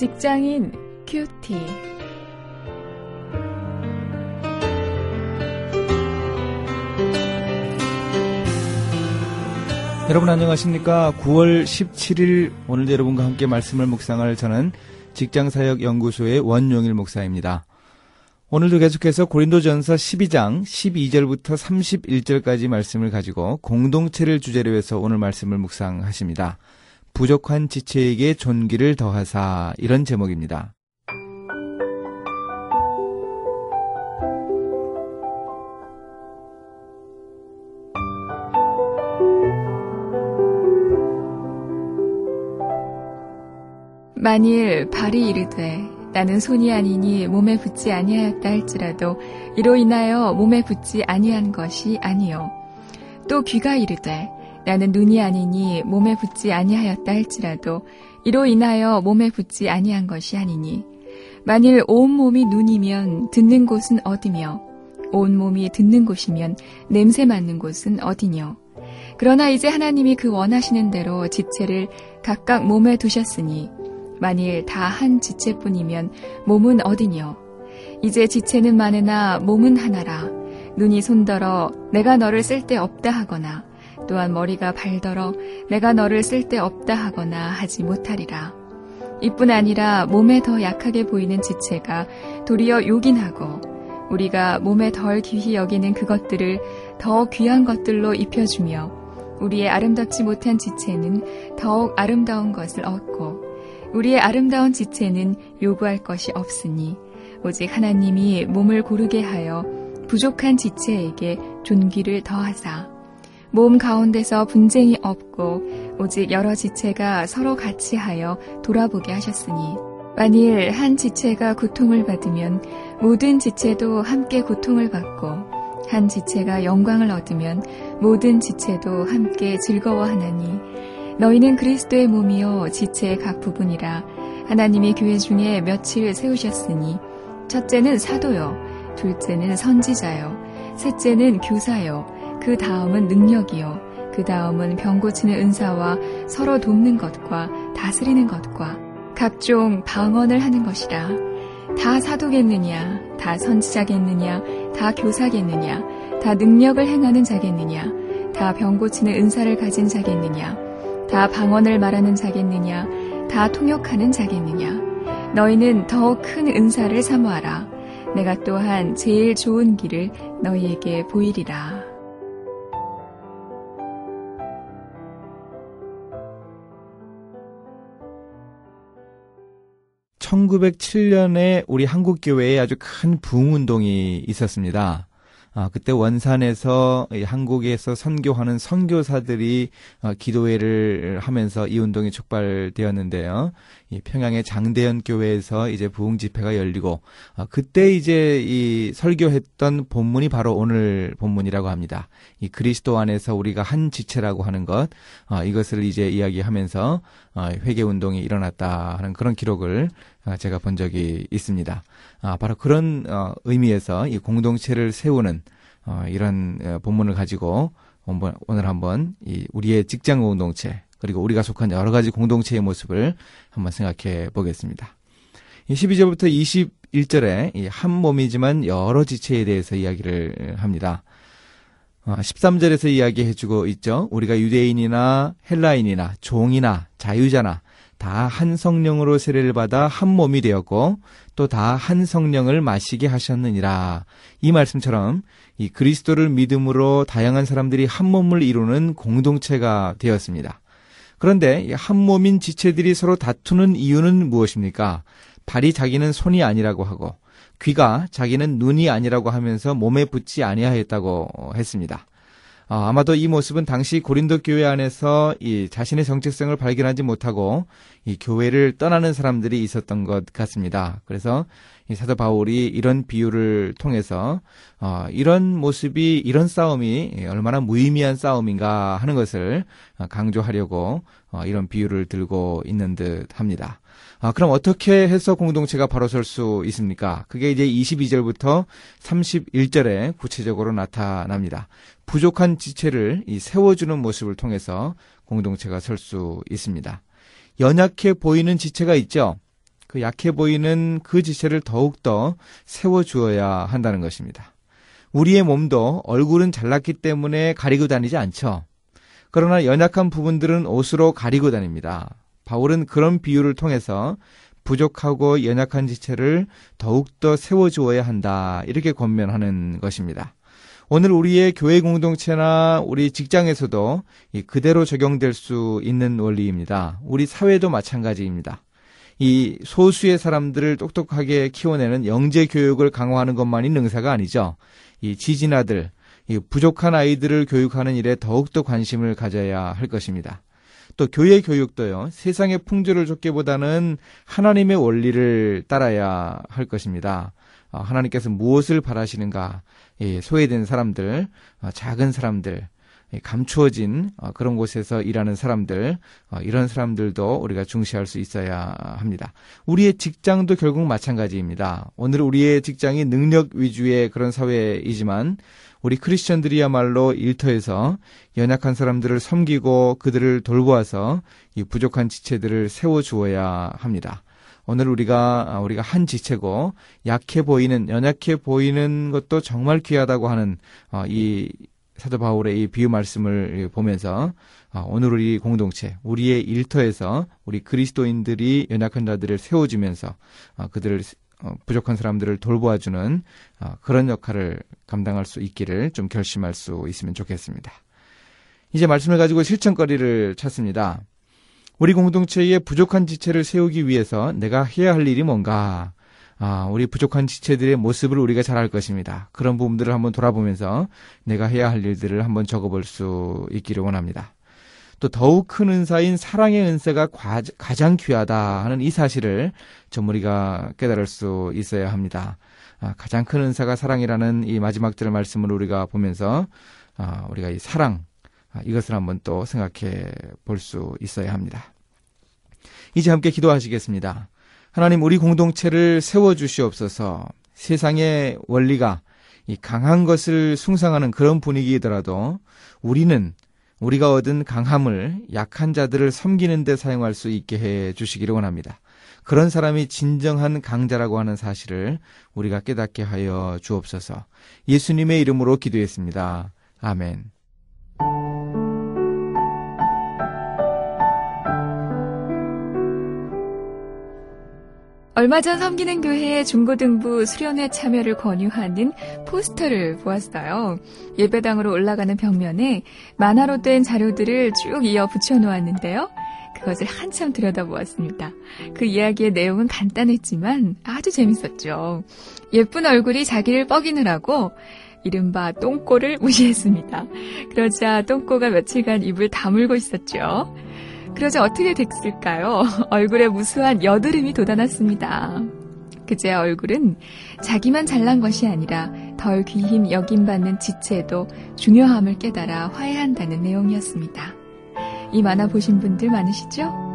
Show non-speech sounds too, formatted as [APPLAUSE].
직장인 큐티. 여러분 안녕하십니까? 9월 17일 오늘 여러분과 함께 말씀을 묵상할 저는 직장사역 연구소의 원용일 목사입니다. 오늘도 계속해서 고린도전서 12장 12절부터 31절까지 말씀을 가지고 공동체를 주제로 해서 오늘 말씀을 묵상하십니다. 부족한 지체에게 존귀를 더하사 이런 제목입니다. 만일 발이 이르되 나는 손이 아니니 몸에 붙지 아니하였다 할지라도 이로 인하여 몸에 붙지 아니한 것이 아니요 또 귀가 이르되 나는 눈이 아니니 몸에 붙지 아니하였다 할지라도 이로 인하여 몸에 붙지 아니한 것이 아니니 만일 온 몸이 눈이면 듣는 곳은 어디며 온 몸이 듣는 곳이면 냄새 맡는 곳은 어디뇨 그러나 이제 하나님이 그 원하시는 대로 지체를 각각 몸에 두셨으니 만일 다 한 지체뿐이면 몸은 어디뇨? 이제 지체는 많으나 몸은 하나라. 눈이 손더러 내가 너를 쓸데 없다 하거나 또한 머리가 발더러 내가 너를 쓸데 없다 하거나 하지 못하리라. 이뿐 아니라 몸에 더 약하게 보이는 지체가 도리어 요긴하고 우리가 몸에 덜 귀히 여기는 그것들을 더 귀한 것들로 입혀주며 우리의 아름답지 못한 지체는 더욱 아름다운 것을 얻고 우리의 아름다운 지체는 요구할 것이 없으니 오직 하나님이 몸을 고르게 하여 부족한 지체에게 존귀를 더하사 몸 가운데서 분쟁이 없고 오직 여러 지체가 서로 같이 하여 돌아보게 하셨으니 만일 한 지체가 고통을 받으면 모든 지체도 함께 고통을 받고 한 지체가 영광을 얻으면 모든 지체도 함께 즐거워하나니 너희는 그리스도의 몸이요 지체의 각 부분이라 하나님이 교회 중에 며칠 세우셨으니 첫째는 사도요 둘째는 선지자요 셋째는 교사요 그 다음은 능력이요 그 다음은 병 고치는 은사와 서로 돕는 것과 다스리는 것과 각종 방언을 하는 것이라 다 사도겠느냐 다 선지자겠느냐 다 교사겠느냐 다 능력을 행하는 자겠느냐 다 병 고치는 은사를 가진 자겠느냐 다 방언을 말하는 자겠느냐? 다 통역하는 자겠느냐? 너희는 더 큰 은사를 사모하라. 내가 또한 제일 좋은 길을 너희에게 보이리라. (1907년에) 우리 한국 교회에 아주 큰 부흥 운동이 있었습니다. 아, 그때 원산에서 한국에서 선교하는 선교사들이 어, 기도회를 하면서 이 운동이 촉발되었는데요. 이 평양의 장대현 교회에서 이제 부흥 집회가 열리고 어, 그때 이제 이 설교했던 본문이 바로 오늘 본문이라고 합니다. 이 그리스도 안에서 우리가 한 지체라고 하는 것 어, 이것을 이제 이야기하면서 어, 회개 운동이 일어났다 하는 그런 기록을 어, 제가 본 적이 있습니다. 아, 바로 그런 어, 의미에서 이 공동체를 세우는 어, 이런 어, 본문을 가지고 오늘 한번 이 우리의 직장 공동체 그리고 우리가 속한 여러 가지 공동체의 모습을 한번 생각해 보겠습니다. 12절부터 21절에 이한 몸이지만 여러 지체에 대해서 이야기를 합니다. 13절에서 이야기해주고 있죠. 우리가 유대인이나 헬라인이나 종이나 자유자나 다 한 성령으로 세례를 받아 한 몸이 되었고 또 다 한 성령을 마시게 하셨느니라. 이 말씀처럼 이 그리스도를 믿음으로 다양한 사람들이 한 몸을 이루는 공동체가 되었습니다. 그런데 한 몸인 지체들이 서로 다투는 이유는 무엇입니까? 발이 자기는 손이 아니라고 하고 귀가 자기는 눈이 아니라고 하면서 몸에 붙지 아니하였다고 했습니다. 어, 아마도 이 모습은 당시 고린도 교회 안에서 이 자신의 정체성을 발견하지 못하고 이 교회를 떠나는 사람들이 있었던 것 같습니다. 그래서 이 사도 바울이 이런 비유를 통해서 어, 이런 모습이 이런 싸움이 얼마나 무의미한 싸움인가 하는 것을 강조하려고 어, 이런 비유를 들고 있는 듯 합니다. 아, 그럼 어떻게 해서 공동체가 바로 설 수 있습니까? 그게 이제 22절부터 31절에 구체적으로 나타납니다. 부족한 지체를 이 세워주는 모습을 통해서 공동체가 설 수 있습니다. 연약해 보이는 지체가 있죠. 그 약해 보이는 그 지체를 더욱더 세워주어야 한다는 것입니다. 우리의 몸도 얼굴은 잘났기 때문에 가리고 다니지 않죠. 그러나 연약한 부분들은 옷으로 가리고 다닙니다. 바울은 그런 비유를 통해서 부족하고 연약한 지체를 더욱더 세워주어야 한다. 이렇게 권면하는 것입니다. 오늘 우리의 교회 공동체나 우리 직장에서도 그대로 적용될 수 있는 원리입니다. 우리 사회도 마찬가지입니다. 이 소수의 사람들을 똑똑하게 키워내는 영재 교육을 강화하는 것만이 능사가 아니죠. 이 지진아들, 이 부족한 아이들을 교육하는 일에 더욱더 관심을 가져야 할 것입니다. 또 교회 교육도요, 세상의 풍조를 쫓기보다는 하나님의 원리를 따라야 할 것입니다. 어, 하나님께서 무엇을 바라시는가, 소외된 사람들, 어, 작은 사람들, 감추어진 어, 그런 곳에서 일하는 사람들, 이런 사람들도 우리가 중시할 수 있어야 합니다. 우리의 직장도 결국 마찬가지입니다. 오늘 우리의 직장이 능력 위주의 그런 사회이지만 우리 크리스천들이야말로 일터에서 연약한 사람들을 섬기고 그들을 돌보아서 이 부족한 지체들을 세워 주어야 합니다. 오늘 우리가 아, 우리가 한 지체고 약해 보이는 연약해 보이는 것도 정말 귀하다고 하는 어, 이 사도 바울의 이 비유 말씀을 보면서 어, 오늘 우리 공동체 우리의 일터에서 우리 그리스도인들이 연약한 자들을 세워주면서 어, 그들을 부족한 사람들을 돌보아주는 그런 역할을 감당할 수 있기를 좀 결심할 수 있으면 좋겠습니다. 이제 말씀을 가지고 실천거리를 찾습니다. 우리 공동체의 부족한 지체를 세우기 위해서 내가 해야 할 일이 뭔가? 아, 우리 부족한 지체들의 모습을 우리가 잘 알 것입니다. 그런 부분들을 한번 돌아보면서 내가 해야 할 일들을 한번 적어볼 수 있기를 원합니다. 또 더욱 큰 은사인 사랑의 은사가 가장 귀하다 하는 이 사실을 좀 우리가 깨달을 수 있어야 합니다. 아, 가장 큰 은사가 사랑이라는 이 마지막 절 말씀을 우리가 보면서 아, 우리가 이 사랑 아, 이것을 한번 또 생각해 볼 수 있어야 합니다. 이제 함께 기도하시겠습니다. 하나님 우리 공동체를 세워 주시옵소서. 세상의 원리가 이 강한 것을 숭상하는 그런 분위기이더라도 우리는 우리가 얻은 강함을 약한 자들을 섬기는 데 사용할 수 있게 해 주시기를 원합니다. 그런 사람이 진정한 강자라고 하는 사실을 우리가 깨닫게 하여 주옵소서. 예수님의 이름으로 기도했습니다. 아멘. 얼마 전 섬기는 교회 중고등부 수련회 참여를 권유하는 포스터를 보았어요. 예배당으로 올라가는 벽면에 만화로 된 자료들을 쭉 이어 붙여놓았는데요. 그것을 한참 들여다보았습니다. 그 이야기의 내용은 간단했지만 아주 재밌었죠. 예쁜 얼굴이 자기를 뻐기느라고 이른바 똥꼬를 [LAUGHS] 무시했습니다. 그러자 똥꼬가 며칠간 입을 다물고 있었죠. 그러자 어떻게 됐을까요? [LAUGHS] 얼굴에 무수한 여드름이 돋아났습니다. 그제 얼굴은 자기만 잘난 것이 아니라 덜 귀힘 여김받는 지체도 중요함을 깨달아 화해한다는 내용이었습니다. 이 만화 보신 분들 많으시죠?